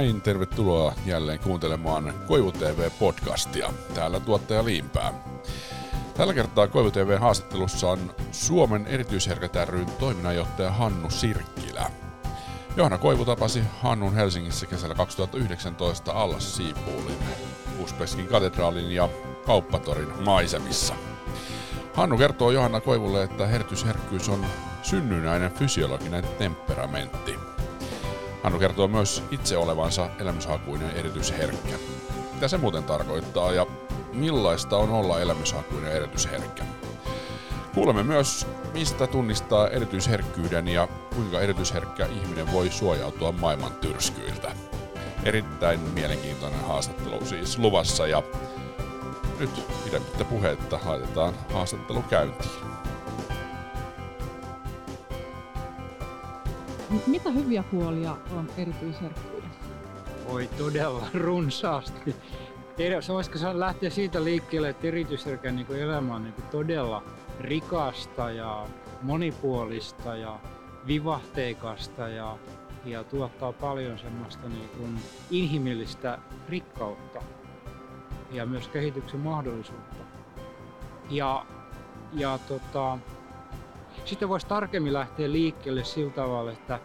näin, tervetuloa jälleen kuuntelemaan Koivu TV-podcastia. Täällä tuottaja Liimpää. Tällä kertaa Koivu TV haastattelussa on Suomen erityisherkät ryn toiminnanjohtaja Hannu Sirkkilä. Johanna Koivu tapasi Hannun Helsingissä kesällä 2019 Allas Siipuulin, Uspeskin katedraalin ja Kauppatorin maisemissa. Hannu kertoo Johanna Koivulle, että hertysherkkyys on synnynnäinen fysiologinen temperamentti – Hannu kertoo myös itse olevansa elämyshakuinen erityisherkkä. Mitä se muuten tarkoittaa ja millaista on olla elämyshakuinen erityisherkkä? Kuulemme myös, mistä tunnistaa erityisherkkyyden ja kuinka erityisherkkä ihminen voi suojautua maailman tyrskyiltä. Erittäin mielenkiintoinen haastattelu siis luvassa ja nyt pidemmittä puhetta laitetaan haastattelu käyntiin. Mitä hyviä puolia on erityisherkkyydessä? Oi todella runsaasti. Voisiko se lähteä siitä liikkeelle, että erityisherkän niin elämä on niin todella rikasta ja monipuolista ja vivahteikasta ja, ja tuottaa paljon semmoista niin kuin inhimillistä rikkautta ja myös kehityksen mahdollisuutta. Ja, ja tota, sitten voisi tarkemmin lähteä liikkeelle sillä tavalla, että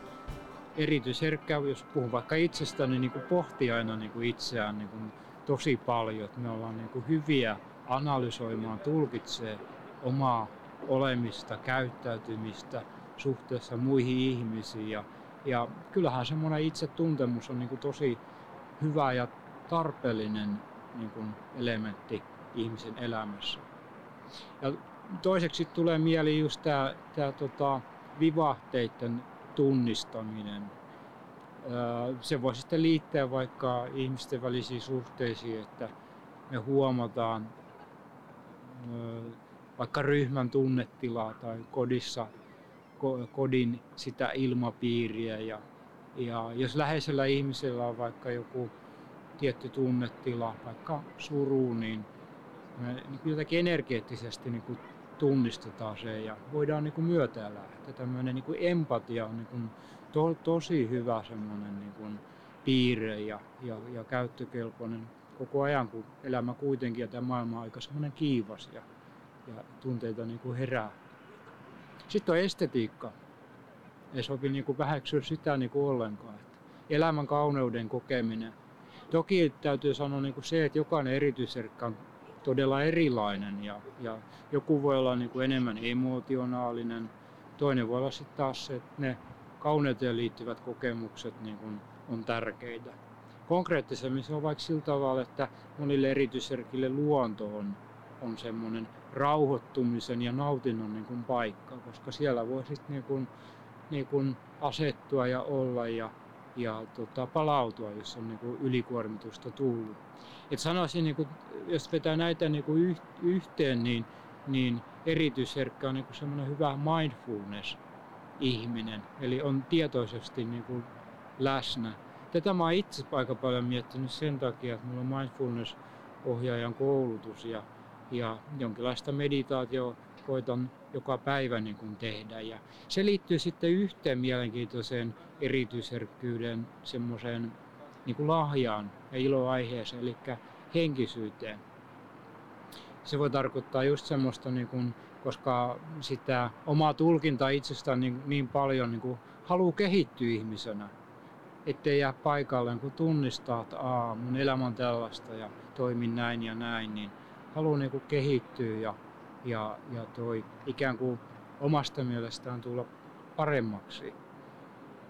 erityisherkkä, jos puhun vaikka itsestäni, niin kuin pohtii aina niin kuin itseään niin kuin tosi paljon. Että me ollaan niin kuin hyviä analysoimaan, tulkitsee omaa olemista, käyttäytymistä suhteessa muihin ihmisiin. Ja, ja kyllähän semmoinen itsetuntemus on niin kuin tosi hyvä ja tarpeellinen niin kuin elementti ihmisen elämässä. Ja toiseksi tulee mieli just tämä, tämä tota, vivahteiden tunnistaminen. Se voi sitten liittää vaikka ihmisten välisiin suhteisiin, että me huomataan vaikka ryhmän tunnetilaa tai kodissa kodin sitä ilmapiiriä ja, ja jos läheisellä ihmisellä on vaikka joku tietty tunnetila, vaikka suru, niin me niin jotenkin energeettisesti niin kuin tunnistetaan se ja voidaan niin kuin myötäillä. Että tämmöinen niin kuin empatia on niin kuin to, tosi hyvä semmoinen niin kuin piirre ja, ja, ja käyttökelpoinen koko ajan, kun elämä kuitenkin ja tämä maailma on aika semmoinen kiivas ja, ja tunteita niin kuin herää. Sitten on estetiikka. Ei sopi niin kuin väheksyä sitä niin kuin ollenkaan. Että elämän kauneuden kokeminen. Toki täytyy sanoa niin kuin se, että jokainen erityisherkkä on todella erilainen ja, ja joku voi olla niin kuin enemmän emotionaalinen, toinen voi olla sitten taas se, että ne kauneuteen liittyvät kokemukset niin kuin on tärkeitä. Konkreettisemmin se on vaikka sillä tavalla, että monille erityisherkille luonto on, on semmoinen rauhoittumisen ja nautinnon niin kuin paikka, koska siellä voi sitten niin kuin, niin kuin asettua ja olla ja, ja tota, palautua, jos on niin kuin ylikuormitusta tullut. Et sanoisin, niin kuin, jos vetää näitä niin kuin yhteen, niin, niin erityisherkkä on niin kuin semmoinen hyvä mindfulness-ihminen, eli on tietoisesti niin kuin läsnä. Tätä mä oon itse aika paljon miettinyt sen takia, että mulla on mindfulness-ohjaajan koulutus ja, ja jonkinlaista meditaatio koitan joka päivä niin kuin tehdä. Ja se liittyy sitten yhteen mielenkiintoiseen erityisherkkyyden semmoiseen niin kuin lahjaan ja iloaiheeseen, eli henkisyyteen. Se voi tarkoittaa just semmoista, niin kuin, koska sitä omaa tulkintaa itsestään niin, niin paljon niin kuin, haluaa kehittyä ihmisenä, ettei jää paikalleen, kun tunnistaa, että Aa, mun elämä on tällaista ja toimin näin ja näin, niin haluaa niin kuin, kehittyä ja, ja, ja toi ikään kuin omasta mielestään tulla paremmaksi.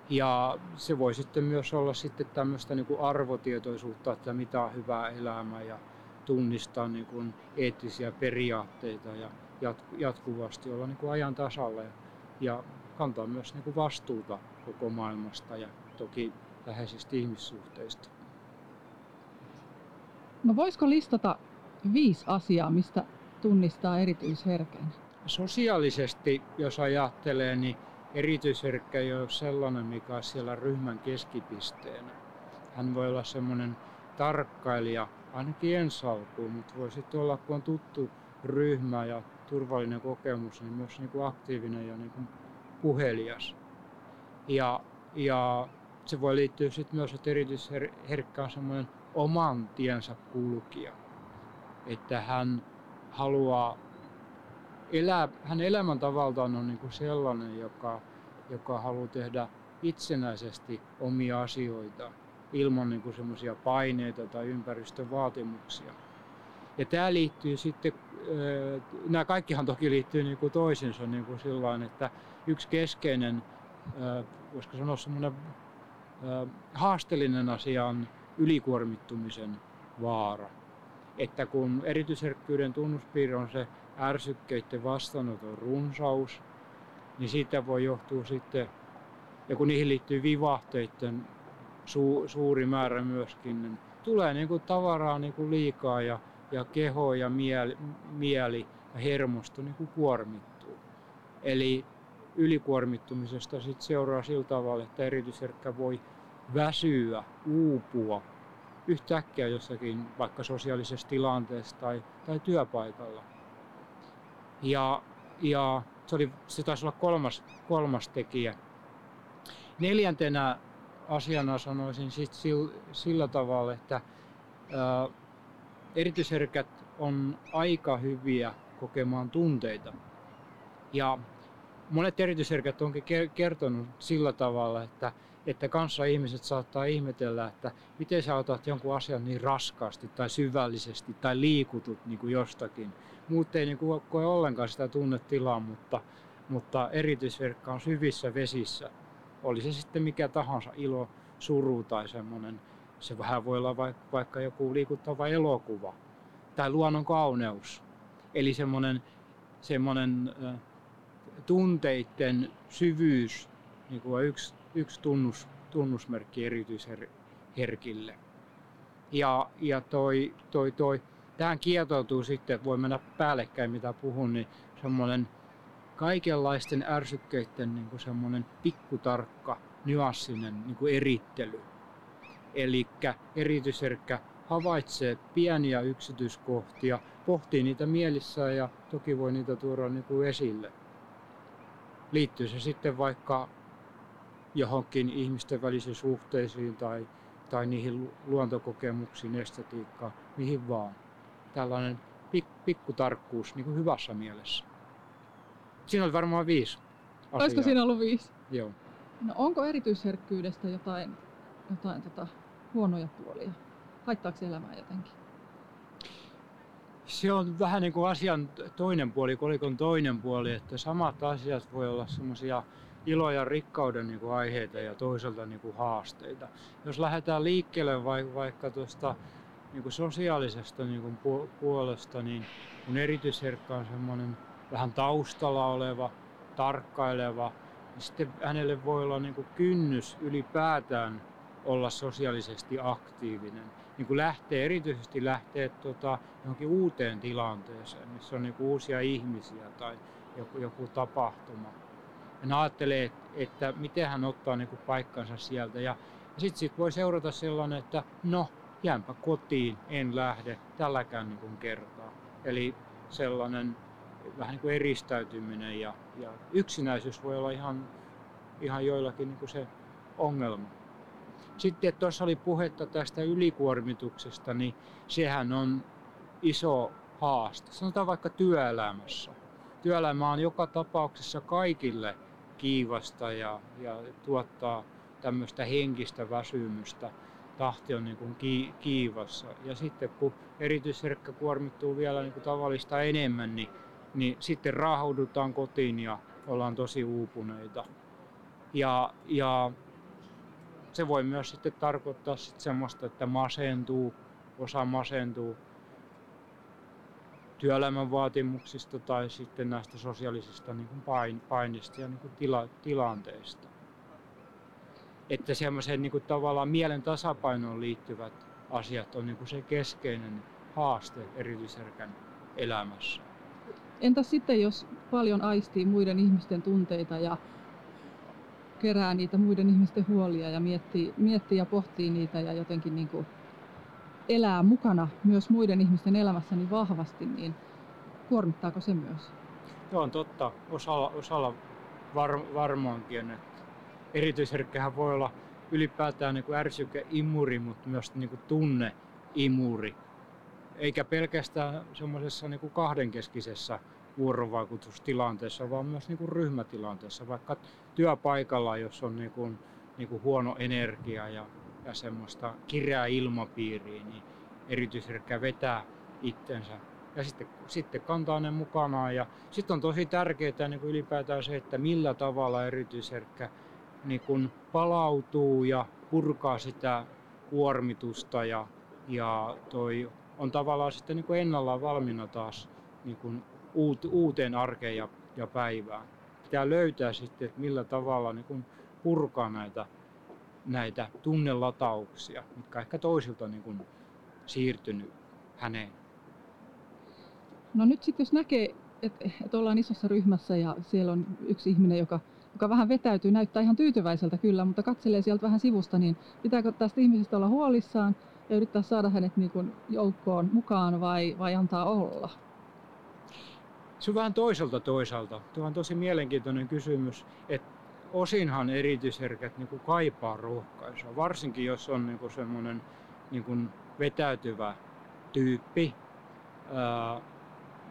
Ja se voi sitten myös olla sitten tämmöistä niin kuin arvotietoisuutta, että mitä on hyvää elämää ja tunnistaa niin kuin eettisiä periaatteita ja jatkuvasti olla niin kuin ajan tasalla ja, ja kantaa myös niin kuin vastuuta koko maailmasta ja toki läheisistä ihmissuhteista. No voisiko listata viisi asiaa, mistä tunnistaa erityisherkän? Sosiaalisesti, jos ajattelee, niin erityisherkkä ei ole sellainen, mikä on siellä ryhmän keskipisteenä. Hän voi olla semmoinen tarkkailija, ainakin ensi alkuun, mutta voi sitten olla, kun on tuttu ryhmä ja turvallinen kokemus, niin myös niin kuin aktiivinen ja niin kuin puhelias. Ja, ja se voi liittyä sitten myös, että erityisherkkä on semmoinen oman tiensä kulkija. Että hän haluaa elää, hän elämäntavaltaan on niin kuin sellainen, joka, joka haluaa tehdä itsenäisesti omia asioita ilman niin semmoisia paineita tai ympäristövaatimuksia. Ja tämä liittyy sitten, nämä kaikkihan toki liittyy niin kuin toisinsa niin kuin sillain, että yksi keskeinen, voisiko sanoa semmoinen haasteellinen asia on ylikuormittumisen vaara. Että kun erityisherkkyyden tunnuspiirre on se ärsykkeiden vastaanoton runsaus, niin siitä voi johtua sitten, ja kun niihin liittyy vivahteiden su, suuri määrä myöskin, niin tulee niin kuin tavaraa niin kuin liikaa ja, ja keho ja mieli, mieli ja hermosto niin kuin kuormittuu. Eli ylikuormittumisesta sit seuraa sillä tavalla, että erityisherkkä voi väsyä, uupua yhtäkkiä jossakin vaikka sosiaalisessa tilanteessa tai, tai työpaikalla. Ja, ja se, oli, se taisi olla kolmas, kolmas tekijä. Neljäntenä asiana sanoisin sit sillä, sillä tavalla, että ää, erityisherkät on aika hyviä kokemaan tunteita. Ja monet erityisherkät onkin kertonut sillä tavalla, että, että kanssa ihmiset saattaa ihmetellä, että miten sä otat jonkun asian niin raskaasti tai syvällisesti tai liikutut niin kuin jostakin. Muut ei niin kuin koe ollenkaan sitä tunnetilaa, mutta, mutta erityisherkkä on syvissä vesissä. Oli se sitten mikä tahansa ilo, suru tai semmoinen, se vähän voi olla vaikka, vaikka joku liikuttava elokuva tai luonnon kauneus. Eli semmoinen, semmoinen tunteiden syvyys niin kuin yksi, yksi tunnus, tunnusmerkki erityisherkille. Ja, ja toi, toi, toi, tähän kietoutuu sitten, että voi mennä päällekkäin mitä puhun, niin semmoinen kaikenlaisten ärsykkeiden niin kuin semmoinen pikkutarkka, nyanssinen niin kuin erittely. Eli erityisherkkä havaitsee pieniä yksityiskohtia, pohtii niitä mielissään ja toki voi niitä tuoda niin kuin esille liittyy se sitten vaikka johonkin ihmisten välisiin suhteisiin tai, tai niihin luontokokemuksiin, estetiikkaan, mihin vaan. Tällainen pik, pikkutarkkuus niin kuin hyvässä mielessä. Siinä oli varmaan viisi asiaa. Olisiko siinä ollut viisi? Joo. No onko erityisherkkyydestä jotain, jotain tota, huonoja puolia? Haittaako se elämää jotenkin? se on vähän niin kuin asian toinen puoli, kolikon toinen puoli, että samat asiat voi olla semmoisia ilo- ja rikkauden niin kuin aiheita ja toisaalta niin kuin haasteita. Jos lähdetään liikkeelle vaikka, tuosta niin kuin sosiaalisesta niin kuin puolesta, niin kun erityisherkka on semmoinen vähän taustalla oleva, tarkkaileva, niin sitten hänelle voi olla niin kuin kynnys ylipäätään olla sosiaalisesti aktiivinen niin kuin lähtee, erityisesti lähtee tota, johonkin uuteen tilanteeseen, missä on niin kuin uusia ihmisiä tai joku, joku tapahtuma. Ja ajattelee, että miten hän ottaa niin kuin paikkansa sieltä. Ja, ja sitten sit voi seurata sellainen, että no, jäänpä kotiin, en lähde tälläkään niin kuin kertaa. Eli sellainen vähän niin kuin eristäytyminen ja, ja yksinäisyys voi olla ihan, ihan joillakin niin kuin se ongelma. Sitten tuossa oli puhetta tästä ylikuormituksesta, niin sehän on iso haaste. Sanotaan vaikka työelämässä. Työelämä on joka tapauksessa kaikille kiivasta ja, ja tuottaa tämmöistä henkistä väsymystä. Tahti on niin kuin kiivassa. Ja sitten kun erityisherkkä kuormittuu vielä niin kuin tavallista enemmän, niin, niin sitten raahaudutaan kotiin ja ollaan tosi uupuneita. Ja, ja se voi myös sitten tarkoittaa sit semmoista, että masentuu, osa masentuu työelämän vaatimuksista tai sitten näistä sosiaalisista niin kuin pain, painista ja niin kuin tila, tilanteista. Että semmoiseen niin tavallaan mielen tasapainoon liittyvät asiat on niin kuin se keskeinen haaste erityisherkän elämässä. Entä sitten, jos paljon aistii muiden ihmisten tunteita ja kerää niitä muiden ihmisten huolia ja miettii, miettii ja pohtii niitä ja jotenkin niin kuin elää mukana myös muiden ihmisten elämässä niin vahvasti, niin kuormittaako se myös? Joo, on totta. Osalla, osalla var, varmaankin. Että erityisherkkähän voi olla ylipäätään niin ärsykeimuri, mutta myös niin kuin tunneimuri. Eikä pelkästään semmoisessa niin kahdenkeskisessä vuorovaikutustilanteessa, vaan myös niin kuin ryhmätilanteessa, vaikka työpaikalla, jos on niin kuin, niin kuin huono energia ja, ja semmoista kireää ilmapiiriä, niin erityisherkkä vetää itsensä ja sitten, sitten kantaa ne mukanaan. Ja sitten on tosi tärkeää niin kuin ylipäätään se, että millä tavalla erityisherkkä niin kuin palautuu ja purkaa sitä kuormitusta ja, ja toi on tavallaan sitten niin kuin ennallaan valmiina taas niin kuin uuteen arkeen ja, ja päivään. Pitää löytää sitten, että millä tavalla niin kuin purkaa näitä, näitä tunnelatauksia, mitkä ehkä toisilta niin kuin siirtynyt häneen. No nyt sitten jos näkee, että et ollaan isossa ryhmässä ja siellä on yksi ihminen, joka, joka vähän vetäytyy, näyttää ihan tyytyväiseltä kyllä, mutta katselee sieltä vähän sivusta, niin pitääkö tästä ihmisestä olla huolissaan ja yrittää saada hänet niin kuin joukkoon mukaan vai, vai antaa olla? Se on vähän toiselta toisaalta. Tuo on tosi mielenkiintoinen kysymys, että osinhan erityisherkät niin kuin kaipaa rohkaisua, varsinkin jos on niin semmoinen niin vetäytyvä tyyppi, ää,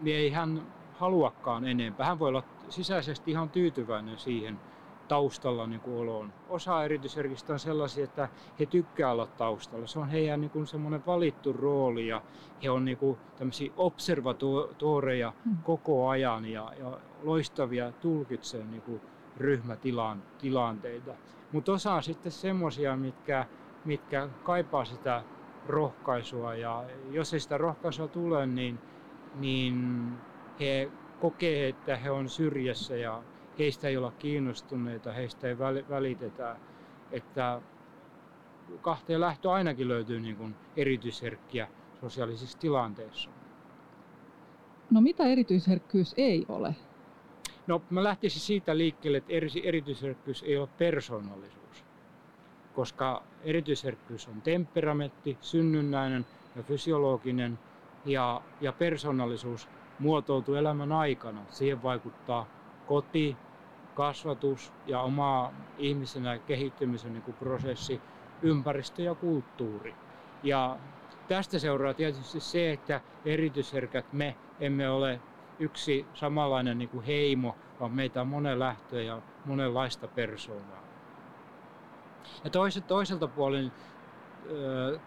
niin ei hän haluakaan enempää. Hän voi olla sisäisesti ihan tyytyväinen siihen taustalla niin kuin oloon. Osa erityisherkistä on sellaisia, että he tykkää olla taustalla. Se on heidän niin kuin semmoinen valittu rooli ja he on niin kuin tämmöisiä observatoreja hmm. koko ajan ja, ja loistavia tulkitsee niin kuin ryhmätilanteita. Mutta osa on sitten semmoisia, mitkä, mitkä kaipaa sitä rohkaisua ja jos ei sitä rohkaisua tule, niin, niin he kokee, että he on syrjässä ja heistä ei olla kiinnostuneita, heistä ei välitetä. Että kahteen lähtö ainakin löytyy niin kuin erityisherkkiä sosiaalisissa tilanteissa. No mitä erityisherkkyys ei ole? No mä lähtisin siitä liikkeelle, että erityisherkkyys ei ole persoonallisuus. Koska erityisherkkyys on temperamentti, synnynnäinen ja fysiologinen ja, ja persoonallisuus muotoutuu elämän aikana. Siihen vaikuttaa koti, kasvatus ja oma ihmisenä kehittymisen niin kuin prosessi, ympäristö ja kulttuuri. Ja tästä seuraa tietysti se, että erityisherkät me emme ole yksi samanlainen niin kuin heimo, vaan meitä on monen lähtöä ja monenlaista persoonaa. Ja toiselta, toiselta puolen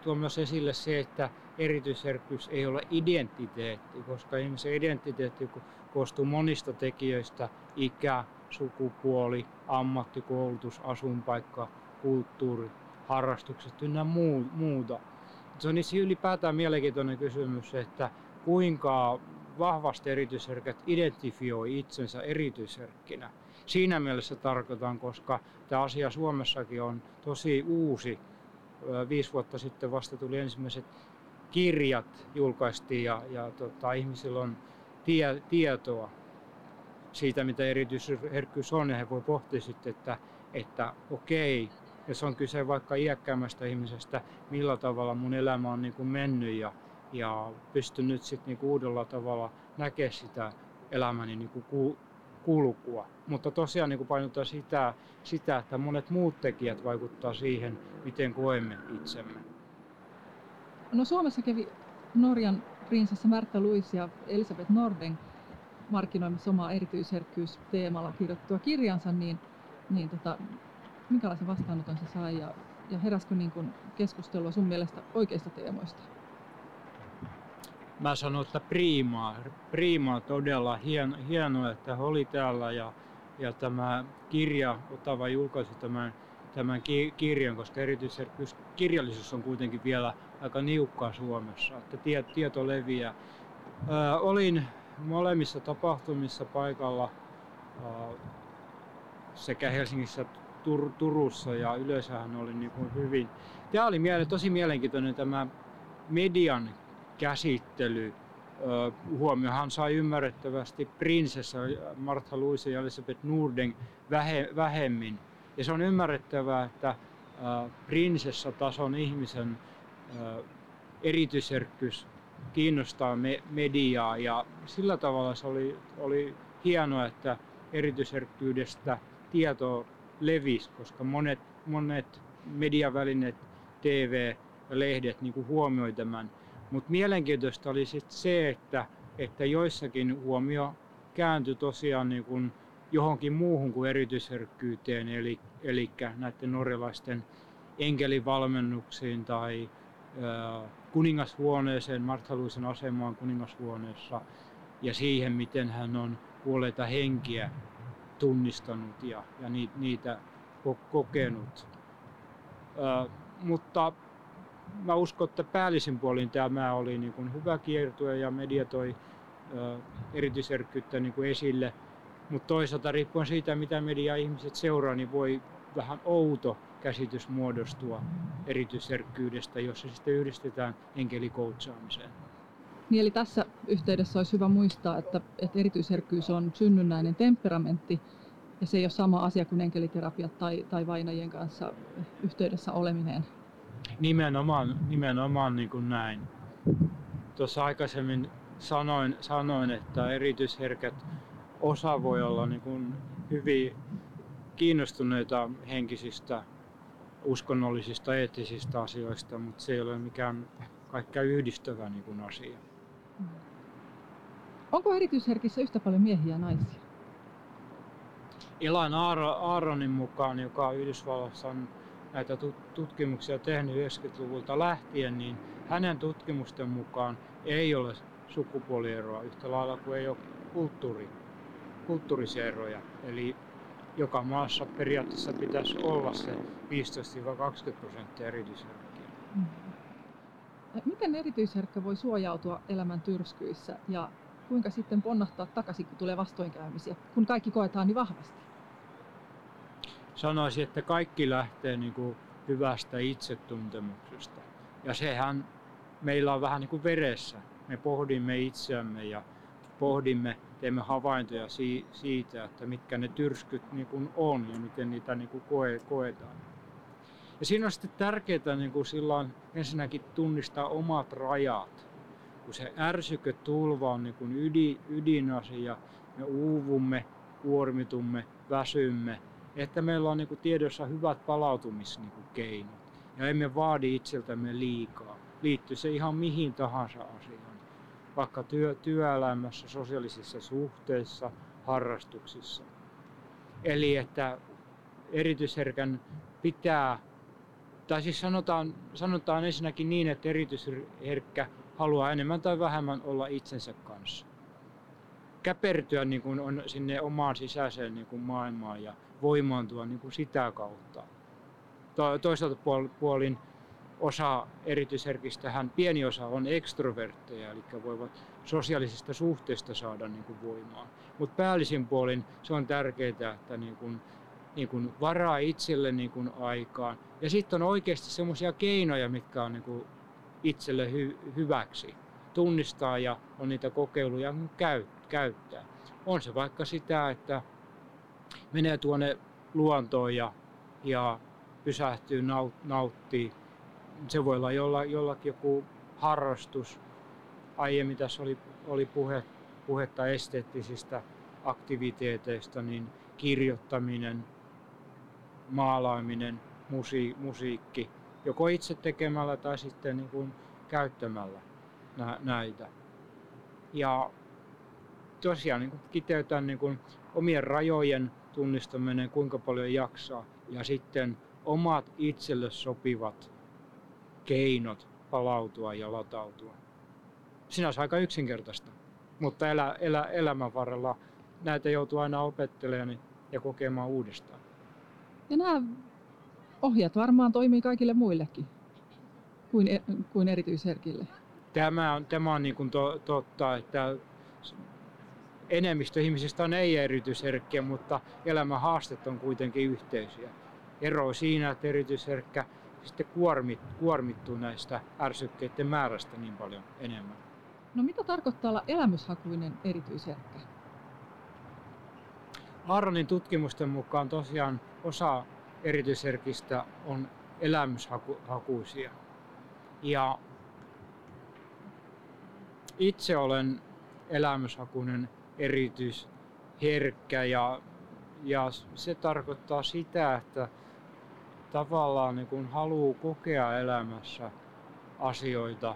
tuo myös esille se, että erityisherkkyys ei ole identiteetti, koska ihmisen identiteetti koostuu monista tekijöistä, ikä, sukupuoli, ammattikoulutus, asunpaikka, kulttuuri, harrastukset ynnä muuta. Se on niin ylipäätään mielenkiintoinen kysymys, että kuinka vahvasti erityisherkät identifioi itsensä erityisherkkinä. Siinä mielessä tarkoitan, koska tämä asia Suomessakin on tosi uusi. Viisi vuotta sitten vasta tuli ensimmäiset kirjat julkaistiin ja, ja tota, ihmisillä on tie, tietoa siitä, mitä erityisherkkyys on, ja he voi pohtia sitten, että, että okei, jos on kyse vaikka iäkkäämmästä ihmisestä, millä tavalla mun elämä on niin kuin mennyt ja, ja pystyn nyt sitten niin uudella tavalla näkemään sitä elämäni niin kuin kulkua. Mutta tosiaan niin kuin painotetaan sitä, sitä, että monet muut tekijät vaikuttaa siihen, miten koemme itsemme. No Suomessa kävi Norjan prinsessa Märta Luis ja Elisabeth Norden markkinoimassa omaa erityisherkkyysteemalla kirjoittua kirjansa, niin, niin tota, minkälaisen vastaanoton se sai ja, ja heräskö niin kuin keskustelua sun mielestä oikeista teemoista? Mä sanon, että priimaa. Priimaa todella hien, hienoa, että he oli täällä ja, ja tämä kirja, Otava julkaisi tämän, tämän ki, kirjan, koska erityisesti kirjallisuus on kuitenkin vielä aika niukkaa Suomessa, että tie, tieto leviää. Ää, olin molemmissa tapahtumissa paikalla ää, sekä Helsingissä Tur- Turussa ja yleisöhän oli niin kuin hyvin. Tämä oli miele- tosi mielenkiintoinen tämä median käsittely. Huomiohan sai ymmärrettävästi prinsessa Martha Louise ja Elisabeth Norden vähemmin. Ja se on ymmärrettävää, että prinsessatason ihmisen erityisherkkyys kiinnostaa me, mediaa ja sillä tavalla se oli, oli hienoa, että erityisherkkyydestä tieto levisi, koska monet, monet mediavälineet, TV ja lehdet niin huomioi tämän. Mutta mielenkiintoista oli sit se, että, että joissakin huomio kääntyi tosiaan niin kuin johonkin muuhun kuin erityisherkkyyteen, eli, eli näiden norjalaisten enkelivalmennuksiin tai äh, kuningashuoneeseen, Marthaluisen asemaan kuningashuoneessa ja siihen, miten hän on kuolleita henkiä tunnistanut ja, ja niitä kokenut. Äh, mutta mä uskon, että päällisin puolin tämä oli niin kuin hyvä kiertue ja media toi erityisherkkyyttä niin kuin esille. Mutta toisaalta riippuen siitä, mitä media ihmiset seuraa, niin voi vähän outo käsitys muodostua erityisherkkyydestä, jos se sitten yhdistetään enkelikoutsaamiseen. Niin eli tässä yhteydessä olisi hyvä muistaa, että, että erityisherkkyys on synnynnäinen temperamentti ja se ei ole sama asia kuin enkeliterapiat tai, tai vainajien kanssa yhteydessä oleminen. Nimenomaan, nimenomaan niin kuin näin. Tuossa aikaisemmin sanoin, sanoin, että erityisherkät osa voi olla niin kuin hyvin kiinnostuneita henkisistä, uskonnollisista, eettisistä asioista, mutta se ei ole mikään kaikkea yhdistävä niin kuin asia. Onko erityisherkissä yhtä paljon miehiä ja naisia? Elan Aaronin mukaan, joka Yhdysvalloissa on näitä tutkimuksia tehnyt 90-luvulta lähtien, niin hänen tutkimusten mukaan ei ole sukupuolieroa yhtä lailla kuin ei ole kulttuuri, kulttuurisia eroja. Eli joka maassa periaatteessa pitäisi olla se 15-20 prosenttia erityisherkkiä. Mm. Miten erityisherkkä voi suojautua elämän tyrskyissä ja kuinka sitten ponnahtaa takaisin, kun tulee vastoinkäymisiä, kun kaikki koetaan niin vahvasti? Sanoisin, että kaikki lähtee niin kuin hyvästä itsetuntemuksesta. Ja sehän meillä on vähän niin kuin veressä. Me pohdimme itseämme ja pohdimme, teemme havaintoja siitä, että mitkä ne tyrskyt niin kuin on ja miten niitä niin kuin koe, koetaan. Ja siinä on sitten tärkeää niin kuin silloin ensinnäkin tunnistaa omat rajat. Kun se ärsyke tulva on niin kuin ydin, ydinasia, me uuvumme, kuormitumme, väsymme, että meillä on niin kuin tiedossa hyvät palautumiskeinot ja emme vaadi itseltämme liikaa. Liittyy se ihan mihin tahansa asiaan, vaikka työ, työelämässä, sosiaalisissa suhteissa, harrastuksissa. Eli että erityisherkän pitää tai siis sanotaan, sanotaan ensinnäkin niin, että erityisherkkä haluaa enemmän tai vähemmän olla itsensä kanssa. Käpertyä niin kuin on sinne omaan sisäiseen niin kuin maailmaan ja voimaantua niin kuin sitä kautta. To, toisaalta puolin osa erityisherkistähän, pieni osa on ekstrovertteja, eli voivat sosiaalisista suhteista saada niin kuin voimaa. Mutta päällisin puolin se on tärkeää, että niin kuin niin kuin varaa itselle niin kuin aikaan. Ja sitten on oikeasti semmoisia keinoja, mitkä on niin kuin itselle hy- hyväksi. Tunnistaa ja on niitä kokeiluja käy- käyttää. On se vaikka sitä, että menee tuonne luontoon ja, ja pysähtyy, naut- nauttii. Se voi olla jolla, jollakin joku harrastus. Aiemmin tässä oli, oli puhe, puhetta esteettisistä aktiviteeteista, niin kirjoittaminen, maalaaminen, musi, musiikki, joko itse tekemällä tai sitten niin kuin käyttämällä nä, näitä. Ja tosiaan niin kiteytän niin kuin omien rajojen tunnistaminen, kuinka paljon jaksaa, ja sitten omat itselle sopivat keinot palautua ja latautua. Sinänsä aika yksinkertaista, mutta elä, elä, elämän varrella näitä joutuu aina opettelemaan ja kokemaan uudestaan. Ja nämä ohjat varmaan toimii kaikille muillekin kuin, e, kuin erityisherkille. Tämä on, tämä on niin kuin to, totta, että enemmistö ihmisistä on ei erityisherkkiä, mutta elämän haastet on kuitenkin yhteisiä. Ero siinä, että erityisherkkä sitten kuormit, kuormittuu näistä ärsykkeiden määrästä niin paljon enemmän. No mitä tarkoittaa olla elämyshakuinen erityisherkkä? Aaronin tutkimusten mukaan tosiaan osa erityisherkistä on elämyshakuisia. Ja itse olen elämyshakuinen erityisherkkä ja, ja se tarkoittaa sitä, että tavallaan niin kuin haluaa kokea elämässä asioita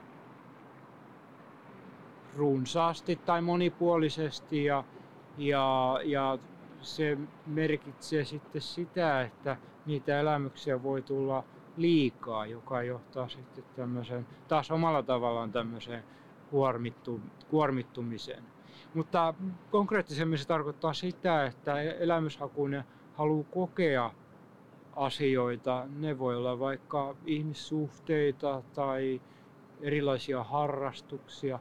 runsaasti tai monipuolisesti ja, ja, ja se merkitsee sitten sitä, että niitä elämyksiä voi tulla liikaa, joka johtaa sitten tämmöiseen, taas omalla tavallaan tämmöiseen kuormittu, kuormittumiseen. Mutta konkreettisemmin se tarkoittaa sitä, että elämyshakuinen haluaa kokea asioita. Ne voi olla vaikka ihmissuhteita tai erilaisia harrastuksia.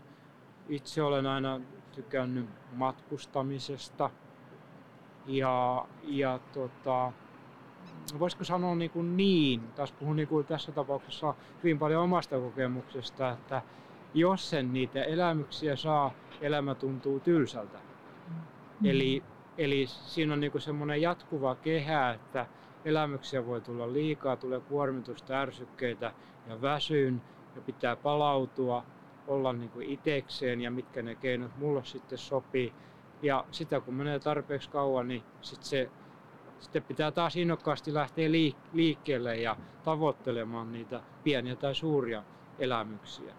Itse olen aina tykännyt matkustamisesta ja, ja tota, voisiko sanoa niin, kuin niin taas puhun niin kuin tässä tapauksessa hyvin paljon omasta kokemuksesta, että jos sen niitä elämyksiä saa, elämä tuntuu tylsältä. Mm. Eli, eli siinä on niin kuin semmoinen jatkuva kehä, että elämyksiä voi tulla liikaa, tulee kuormitusta, ärsykkeitä ja väsyyn ja pitää palautua, olla niin kuin itekseen ja mitkä ne keinot mulle sitten sopii. Ja sitä kun menee tarpeeksi kauan, niin sit se, sitten pitää taas innokkaasti lähteä liikkeelle ja tavoittelemaan niitä pieniä tai suuria elämyksiä.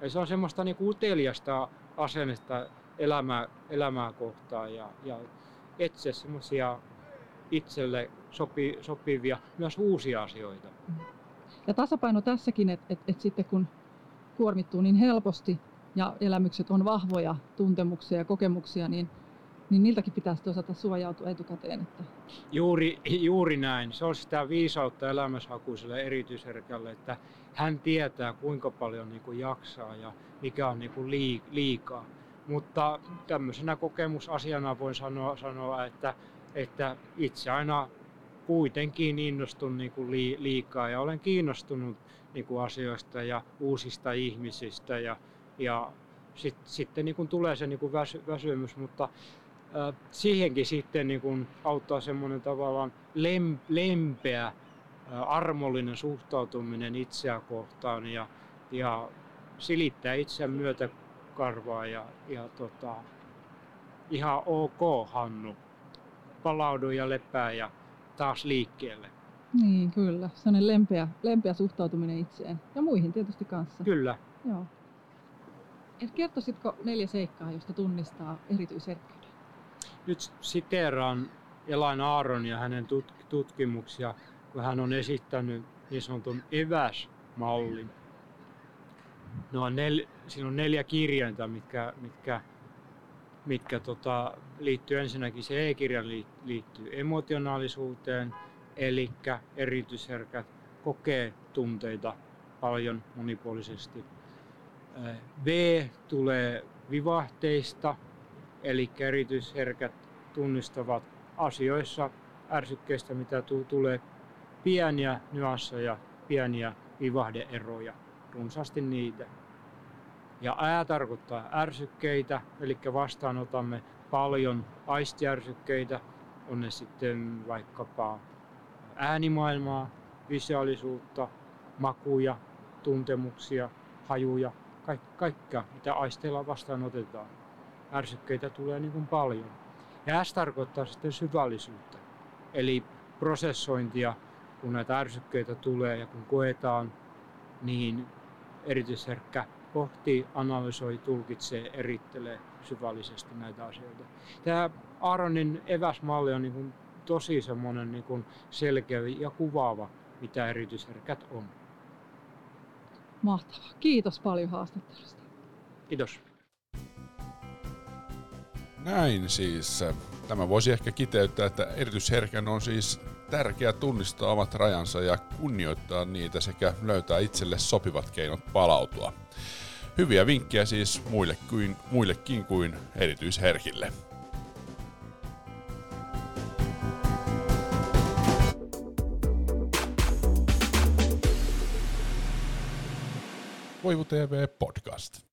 Ja se on semmoista niin kuin uteliasta asennetta elämää, elämää kohtaan ja, ja etsiä semmoisia itselle sopi, sopivia, myös uusia asioita. Ja tasapaino tässäkin, että et, et sitten kun kuormittuu niin helposti ja elämykset on vahvoja tuntemuksia ja kokemuksia, niin, niin niiltäkin pitää osata suojautua etukäteen. Että... Juuri, juuri näin. Se on sitä viisautta elämäshakuiselle erityisherkälle, että hän tietää kuinka paljon niin kuin jaksaa ja mikä on niin kuin liikaa. Mutta tämmöisenä kokemusasiana voin sanoa, sanoa että, että itse aina kuitenkin innostun niin kuin liikaa ja olen kiinnostunut niin kuin asioista ja uusista ihmisistä ja, ja sit, sitten niin tulee se niin kuin väsy, väsymys, mutta siihenkin sitten niin kuin auttaa semmoinen tavallaan lem, lempeä, armollinen suhtautuminen itseä kohtaan ja, ja silittää itseään myötäkarvaa ja, ja tota, ihan ok Hannu, palaudu ja lepää ja taas liikkeelle. Niin, kyllä. Sellainen lempeä, lempeä suhtautuminen itseen ja muihin tietysti kanssa. Kyllä. Joo. Et kertoisitko neljä seikkaa, josta tunnistaa erityisherkkyyden? Nyt siteeraan Elain Aaron ja hänen tutkimuksia, kun hän on esittänyt niin sanotun eväsmallin. No nel, siinä on neljä kirjainta, mitkä, mitkä, mitkä tota, liittyy ensinnäkin se E-kirjan liittyy emotionaalisuuteen, eli erityisherkät kokee tunteita paljon monipuolisesti. V tulee vivahteista, eli erityisherkät tunnistavat asioissa ärsykkeistä, mitä tulee pieniä nyansseja, pieniä vivahdeeroja, runsaasti niitä. Ja ää tarkoittaa ärsykkeitä, eli vastaanotamme paljon aistiärsykkeita, on ne sitten vaikkapa äänimaailmaa, visuaalisuutta, makuja, tuntemuksia, hajuja, kaik- kaikkea mitä aisteilla vastaanotetaan. Ärsykkeitä tulee niin kuin paljon. Ja S tarkoittaa sitten syvällisyyttä, eli prosessointia, kun näitä ärsykkeitä tulee ja kun koetaan, niin erityisherkkä pohtii, analysoi, tulkitsee, erittelee syvällisesti näitä asioita. Tämä Aaronin eväsmalli on niin kuin tosi semmoinen niin kuin selkeä ja kuvaava, mitä erityisherkät on. Mahtavaa. Kiitos paljon haastattelusta. Kiitos. Näin siis. Tämä voisi ehkä kiteyttää, että erityisherkän on siis tärkeää tunnistaa omat rajansa ja kunnioittaa niitä sekä löytää itselle sopivat keinot palautua. Hyviä vinkkejä siis muille kuin, muillekin kuin erityisherkille. Koivu TV Podcast.